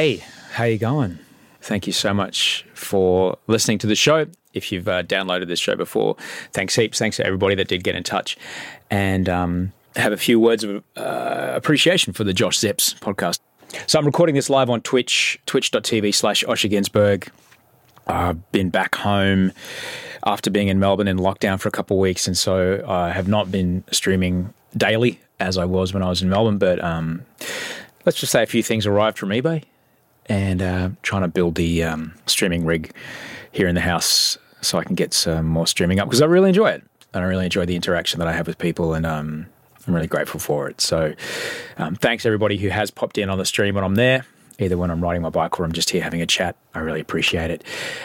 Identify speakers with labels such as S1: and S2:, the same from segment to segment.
S1: Hey, how you going? Thank you so much for listening to the show. If you've uh, downloaded this show before, thanks heaps. Thanks to everybody that did get in touch, and um, have a few words of uh, appreciation for the Josh Zepps podcast. So I'm recording this live on Twitch, twitch.tv slash Osher Günsberg. I've been back home after being in Melbourne in lockdown for a couple of weeks, and so I have not been streaming daily as I was when I was in Melbourne. But um, let's just say a few things arrived from eBay, and uh, trying to build the um, streaming rig here in the house so I can get some more streaming up because I really enjoy it, and I really enjoy the interaction that I have with people, and um, I'm really grateful for it. So, um, thanks everybody who has popped in on the stream when I'm there. Either when I'm riding my bike or I'm just here having a chat. I really appreciate it.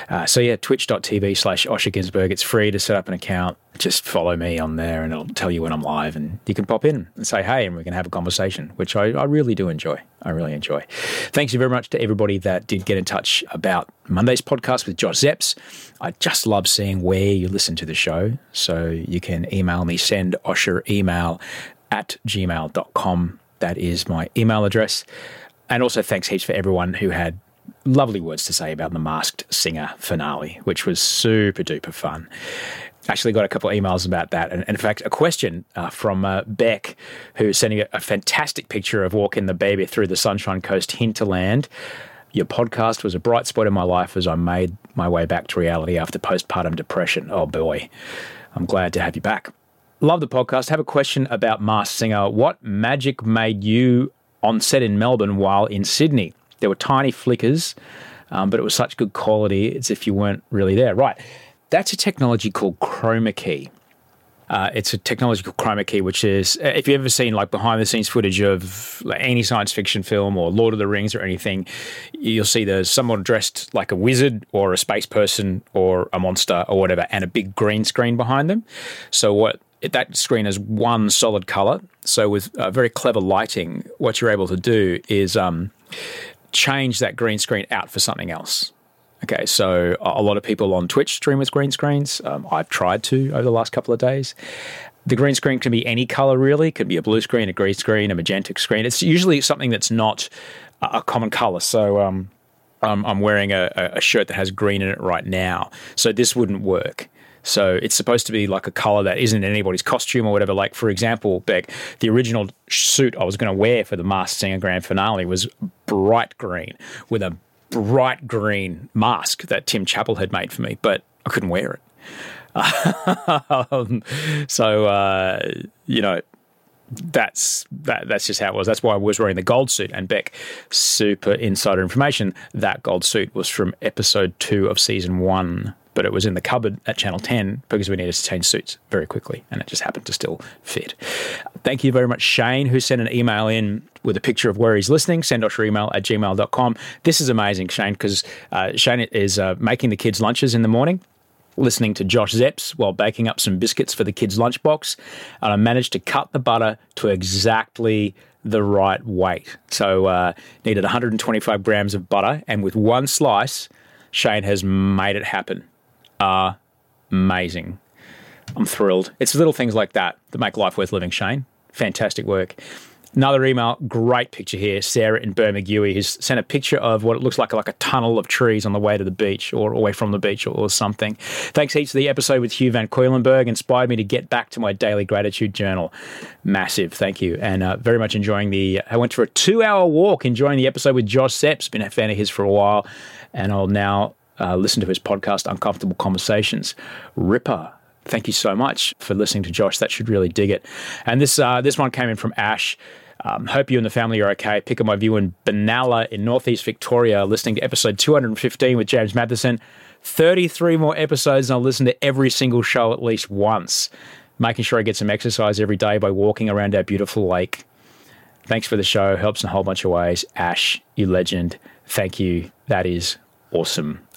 S1: Uh, so, yeah, twitch.tv slash Osher Günsberg. It's free to set up an account. Just follow me on there and it'll tell you when I'm live. And you can pop in and say, hey, and we can have a conversation, which I, I really do enjoy. I really enjoy. Thanks you very much to everybody that did get in touch about Monday's podcast with Josh Zepps. I just love seeing where you listen to the show. So, you can email me, send Osher email at gmail.com. That is my email address. And also thanks heaps for everyone who had lovely words to say about the Masked Singer finale, which was super duper fun. Actually, got a couple of emails about that, and, in fact, a question uh, from uh, Beck, who's sending a, a fantastic picture of walking the baby through the Sunshine Coast hinterland. Your podcast was a bright spot in my life as I made my way back to reality after postpartum depression. Oh boy, I'm glad to have you back. Love the podcast. Have a question about Masked Singer. What magic made you on set in Melbourne while in Sydney? There were tiny flickers, um, but it was such good quality as if you weren't really there. Right. That's a technology called chroma key. Uh, it's a technology called chroma key, which is uh, if you've ever seen like behind the scenes footage of like, any science fiction film or Lord of the Rings or anything, you'll see there's someone dressed like a wizard or a space person or a monster or whatever, and a big green screen behind them. So what that screen is one solid color. So with uh, very clever lighting, what you're able to do is um, change that green screen out for something else. Okay, so a lot of people on Twitch stream with green screens. Um, I've tried to over the last couple of days. The green screen can be any color, really. It could be a blue screen, a green screen, a magenta screen. It's usually something that's not a common color. So um, I'm, I'm wearing a, a shirt that has green in it right now. So this wouldn't work. So it's supposed to be like a color that isn't in anybody's costume or whatever. Like, for example, Beck, the original suit I was going to wear for the Masked Singer grand finale was bright green with a bright green mask that Tim Chappell had made for me, but I couldn't wear it. um, so, uh, you know, that's that, that's just how it was. That's why I was wearing the gold suit. And Beck, super insider information. That gold suit was from episode two of season one, but it was in the cupboard at Channel Ten because we needed to change suits very quickly, and it just happened to still fit. Thank you very much, Shane, who sent an email in with a picture of where he's listening. Send us your email at gmail.com. This is amazing, Shane, because uh, Shane is uh, making the kids' lunches in the morning listening to Josh Zepps while baking up some biscuits for the kids' lunchbox, and I managed to cut the butter to exactly the right weight. So uh, needed 125 grams of butter, and with one slice, Shane has made it happen. Uh, amazing. I'm thrilled. It's little things like that that make life worth living, Shane. Fantastic work. Another email, great picture here. Sarah in Bermagui who's sent a picture of what it looks like like a tunnel of trees on the way to the beach or away from the beach or, or something. Thanks heaps to the episode with Hugh Van Cuylenburg inspired me to get back to my daily gratitude journal. Massive, thank you, and uh, very much enjoying the. I went for a two-hour walk, enjoying the episode with Josh Zepps. Been a fan of his for a while, and I'll now uh, listen to his podcast, Uncomfortable Conversations. Ripper. Thank you so much for listening to Josh. That should really dig it. And this uh, this one came in from Ash. Um, hope you and the family are okay. Pick up my view in Benalla in northeast Victoria, listening to episode 215 with James Matheson. 33 more episodes, and I'll listen to every single show at least once, making sure I get some exercise every day by walking around our beautiful lake. Thanks for the show. Helps in a whole bunch of ways. Ash, you legend. Thank you. That is awesome.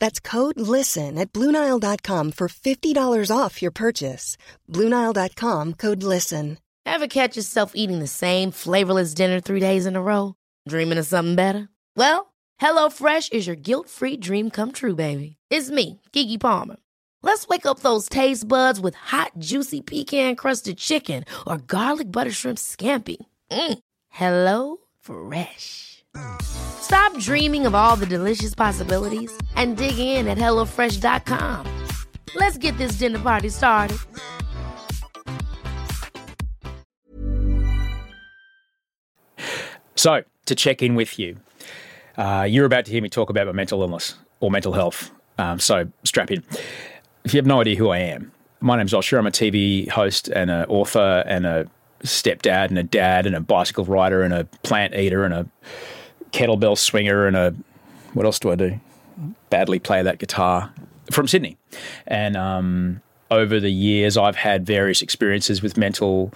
S2: That's code LISTEN at Bluenile.com for $50 off your purchase. Bluenile.com code LISTEN.
S3: Ever catch yourself eating the same flavorless dinner three days in a row? Dreaming of something better? Well, HelloFresh is your guilt free dream come true, baby. It's me, Keke Palmer. Let's wake up those taste buds with hot, juicy pecan crusted chicken or garlic butter shrimp scampi. Mm. Hello Fresh. Stop dreaming of all the delicious possibilities and dig in at HelloFresh.com. Let's get this dinner party started.
S1: So, to check in with you, uh, you're about to hear me talk about my mental illness or mental health. Um, so, strap in. If you have no idea who I am, my name's Osher. I'm a TV host and an author and a stepdad and a dad and a bicycle rider and a plant eater and a kettlebell swinger and a what else do I do? Badly play that guitar from Sydney. And um, over the years, I've had various experiences with mental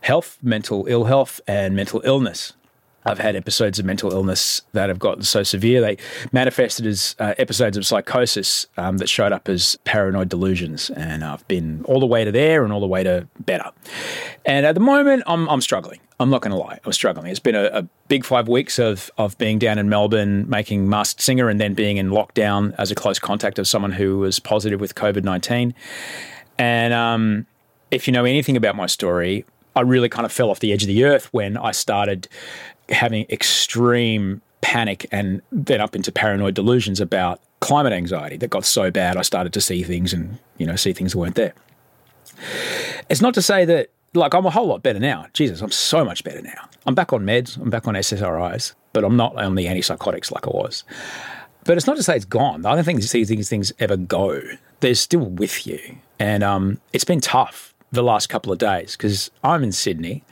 S1: health, mental ill health, and mental illness. I've had episodes of mental illness that have gotten so severe they manifested as uh, episodes of psychosis um, that showed up as paranoid delusions, and I've been all the way to there and all the way to better. And at the moment, I'm, I'm struggling. I'm not going to lie, I was struggling. It's been a, a, big five weeks of of being down in Melbourne, making Masked Singer, and then being in lockdown as a close contact of someone who was positive with COVID nineteen. And um, if you know anything about my story, I really kind of fell off the edge of the earth when I started having extreme panic and then up into paranoid delusions about climate anxiety that got so bad I started to see things and you know see things that weren't there. It's not to say that like I'm a whole lot better now. Jesus, I'm so much better now. I'm back on meds, I'm back on SSRIs, but I'm not on the antipsychotics like I was. But it's not to say it's gone. I don't think these things, things ever go. They're still with you. And um, it's been tough the last couple of days because I'm in Sydney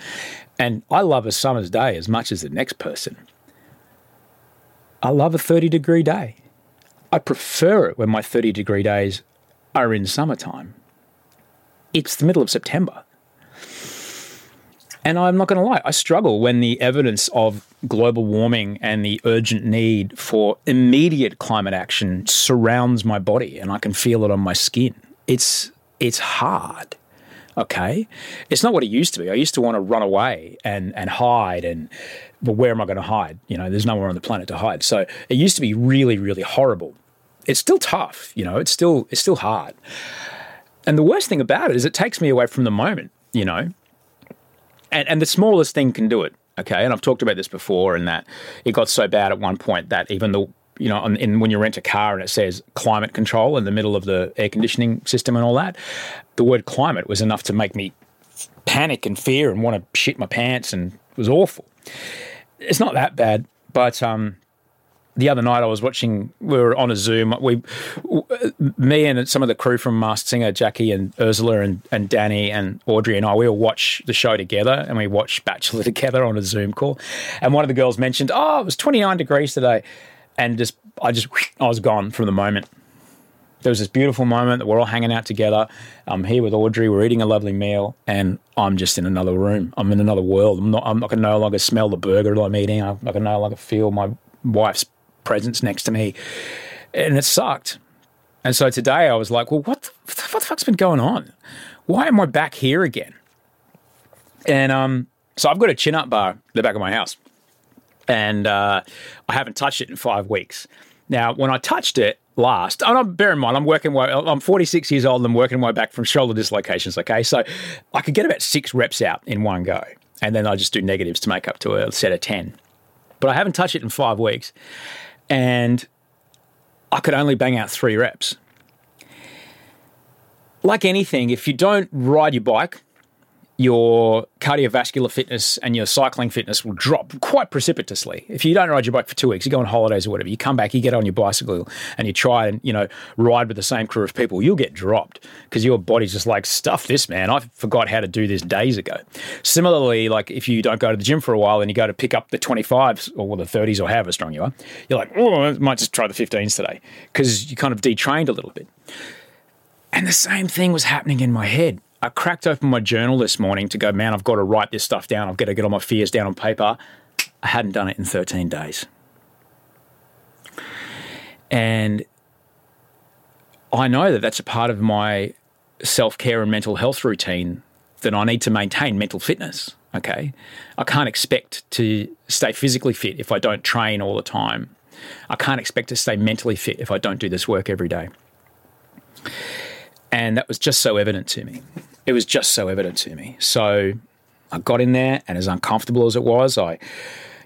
S1: and I love a summer's day as much as the next person. I love a 30 degree day. I prefer it when my 30 degree days are in summertime. It's the middle of September. And I'm not going to lie, I struggle when the evidence of global warming and the urgent need for immediate climate action surrounds my body and I can feel it on my skin. It's it's hard. Okay. It's not what it used to be. I used to want to run away and, and hide and but where am I going to hide? You know, there's nowhere on the planet to hide. So it used to be really, really horrible. It's still tough, you know, it's still it's still hard. And the worst thing about it is it takes me away from the moment, you know. And and the smallest thing can do it. Okay, and I've talked about this before, and that it got so bad at one point that even the you know, on, in, when you rent a car and it says climate control in the middle of the air conditioning system and all that, the word climate was enough to make me panic and fear and want to shit my pants, and it was awful. It's not that bad, but um, the other night I was watching. We were on a Zoom. We, me and some of the crew from Masked Singer, Jackie and Ursula and, and Danny and Audrey and I, we all watch the show together and we watch Bachelor together on a Zoom call. And one of the girls mentioned, "Oh, it was 29 degrees today," and just I just I was gone from the moment. There was this beautiful moment that we're all hanging out together. I'm here with Audrey. We're eating a lovely meal, and I'm just in another room. I'm in another world. I'm not. I'm not to no longer smell the burger that I'm eating. Not going to no longer feel my wife's presence next to me, and it sucked. And so today I was like, well, what the, what the fuck's been going on? Why am I back here again? And um, so I've got a chin up bar at the back of my house, and uh, I haven't touched it in five weeks. Now, when I touched it last, and I'm, bear in mind, I'm working. I'm 46 years old. and I'm working my way back from shoulder dislocations. Okay, so I could get about six reps out in one go, and then I just do negatives to make up to a set of ten. But I haven't touched it in five weeks, and I could only bang out three reps. Like anything, if you don't ride your bike, your cardiovascular fitness and your cycling fitness will drop quite precipitously. If you don't ride your bike for two weeks, you go on holidays or whatever, you come back, you get on your bicycle and you try and, you know, ride with the same crew of people, you'll get dropped because your body's just like, stuff this, man. I forgot how to do this days ago. Similarly, like if you don't go to the gym for a while and you go to pick up the 25s or the 30s or however strong you are, you're like, oh, I might just try the 15s today because you kind of detrained a little bit. And the same thing was happening in my head. I cracked open my journal this morning to go, man, I've got to write this stuff down. I've got to get all my fears down on paper. I hadn't done it in 13 days. And I know that that's a part of my self care and mental health routine that I need to maintain mental fitness. Okay. I can't expect to stay physically fit if I don't train all the time. I can't expect to stay mentally fit if I don't do this work every day. And that was just so evident to me it was just so evident to me. So I got in there, and as uncomfortable as it was, I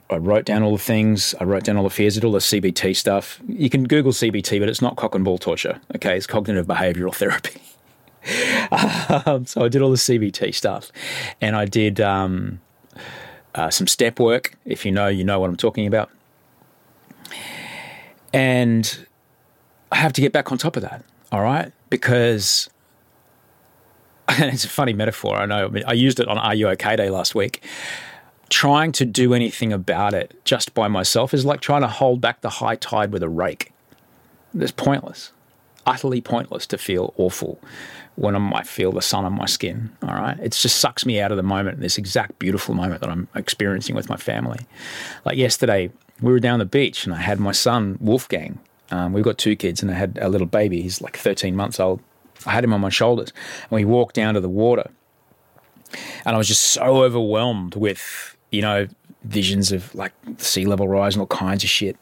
S1: I wrote down all the things. I wrote down all the fears, did all the CBT stuff. You can Google CBT, but it's not cock and ball torture. Okay, it's cognitive behavioral therapy. um, so I did all the CBT stuff, and I did um, uh, some step work. If you know, you know what I'm talking about. And I have to get back on top of that. All right, because and it's a funny metaphor, I know. I, mean, I used it on Are You OK Day last week. Trying to do anything about it just by myself is like trying to hold back the high tide with a rake. It's pointless, utterly pointless to feel awful when I might feel the sun on my skin. All right. It just sucks me out of the moment, this exact beautiful moment that I'm experiencing with my family. Like yesterday, we were down the beach and I had my son, Wolfgang. Um, we've got two kids and I had a little baby. He's like 13 months old. I had him on my shoulders, and we walked down to the water. And I was just so overwhelmed with, you know, visions of like sea level rise and all kinds of shit.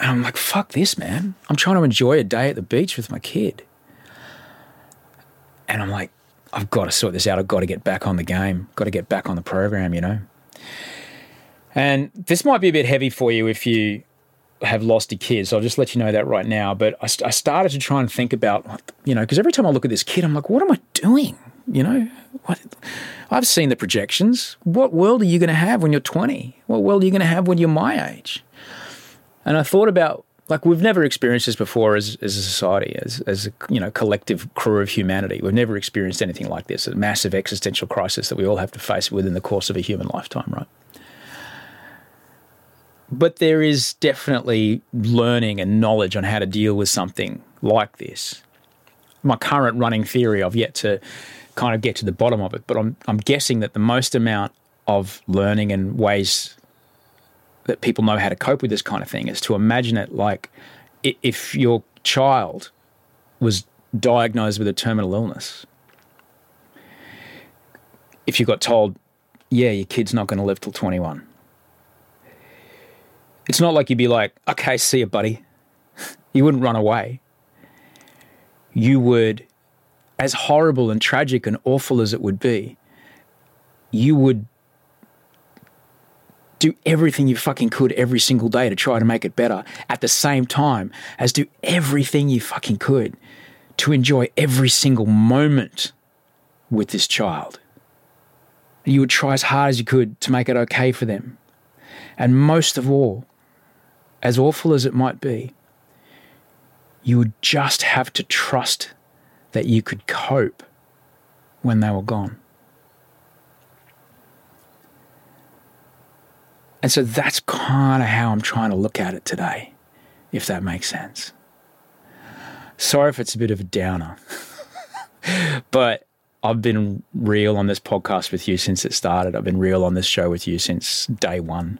S1: And I'm like, fuck this, man. I'm trying to enjoy a day at the beach with my kid. And I'm like, I've got to sort this out. I've got to get back on the game. Got to get back on the program, you know? And this might be a bit heavy for you if you have lost a kid. So I'll just let you know that right now. But I, I started to try and think about, you know, because every time I look at this kid, I'm like, what am I doing? You know, what? I've seen the projections. What world are you going to have when you're 20? What world are you going to have when you're my age? And I thought about, like, we've never experienced this before as, as a society, as, as a, you know, collective crew of humanity. We've never experienced anything like this, a massive existential crisis that we all have to face within the course of a human lifetime, right? But there is definitely learning and knowledge on how to deal with something like this. My current running theory, I've yet to kind of get to the bottom of it, but I'm, I'm guessing that the most amount of learning and ways that people know how to cope with this kind of thing is to imagine it like if your child was diagnosed with a terminal illness, if you got told, yeah, your kid's not going to live till 21, it's not like you'd be like, okay, see you, buddy. You wouldn't run away. You would, as horrible and tragic and awful as it would be, you would do everything you fucking could every single day to try to make it better at the same time as do everything you fucking could to enjoy every single moment with this child. You would try as hard as you could to make it okay for them. And most of all, as awful as it might be, you would just have to trust that you could cope when they were gone. And so that's kind of how I'm trying to look at it today, if that makes sense. Sorry if it's a bit of a downer, but I've been real on this podcast with you since it started. I've been real on this show with you since day one.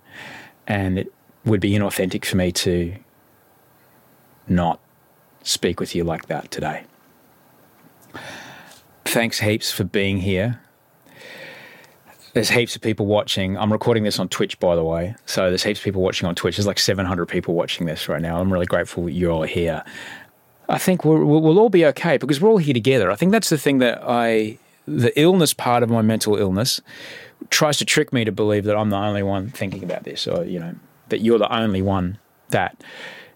S1: And it would be inauthentic for me to not speak with you like that today. Thanks heaps for being here. There's heaps of people watching. I'm recording this on Twitch, by the way. So there's heaps of people watching on Twitch. There's like 700 people watching this right now. I'm really grateful you're all here. I think we'll, we'll all be okay because we're all here together. I think that's the thing that I, the illness part of my mental illness, tries to trick me to believe that I'm the only one thinking about this, or you know, that you're the only one that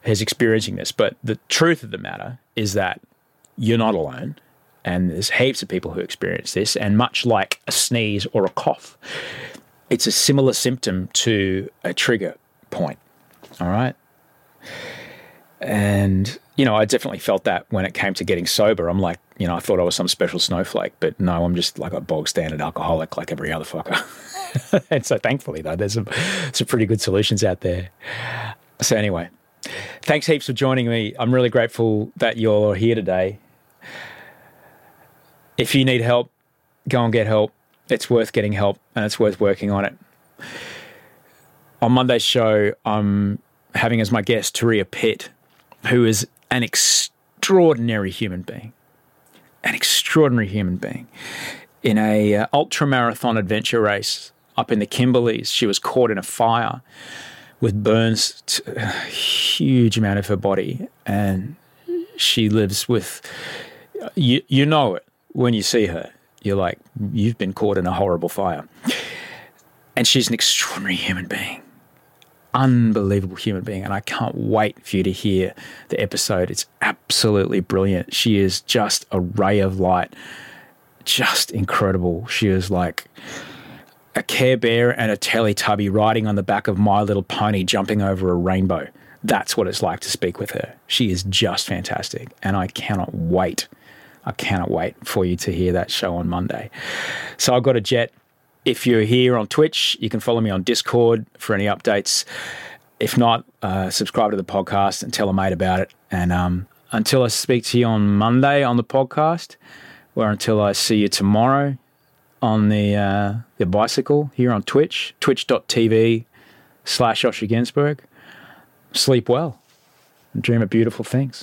S1: is experiencing this. But the truth of the matter is that you're not alone, and there's heaps of people who experience this. And much like a sneeze or a cough, it's a similar symptom to a trigger point. All right. And, you know, I definitely felt that when it came to getting sober. I'm like, you know, I thought I was some special snowflake, but no, I'm just like a bog standard alcoholic like every other fucker. and so thankfully, though, there's some, some pretty good solutions out there. So, anyway, thanks heaps for joining me. I'm really grateful that you're here today. If you need help, go and get help. It's worth getting help and it's worth working on it. On Monday's show, I'm having as my guest Turia Pitt, who is an extraordinary human being, an extraordinary human being. In a uh, ultra marathon adventure race up in the Kimberleys, she was caught in a fire with burns to a huge amount of her body, and she lives with you. You know it when you see her. You're like, you've been caught in a horrible fire. And she's an extraordinary human being unbelievable human being, and I can't wait for you to hear the episode. It's absolutely brilliant. She is just a ray of light, just incredible. She is like a Care Bear and a Teletubby riding on the back of My Little Pony, jumping over a rainbow. That's what it's like to speak with her. She is just fantastic, and I cannot wait. I cannot wait for you to hear that show on Monday. So I've got a jet if you're here on Twitch, you can follow me on Discord for any updates. If not, uh, subscribe to the podcast and tell a mate about it. And um, until I speak to you on Monday on the podcast, or until I see you tomorrow on the uh, the bicycle here on Twitch, twitch.tv slash Osher Günsberg, sleep well and dream of beautiful things.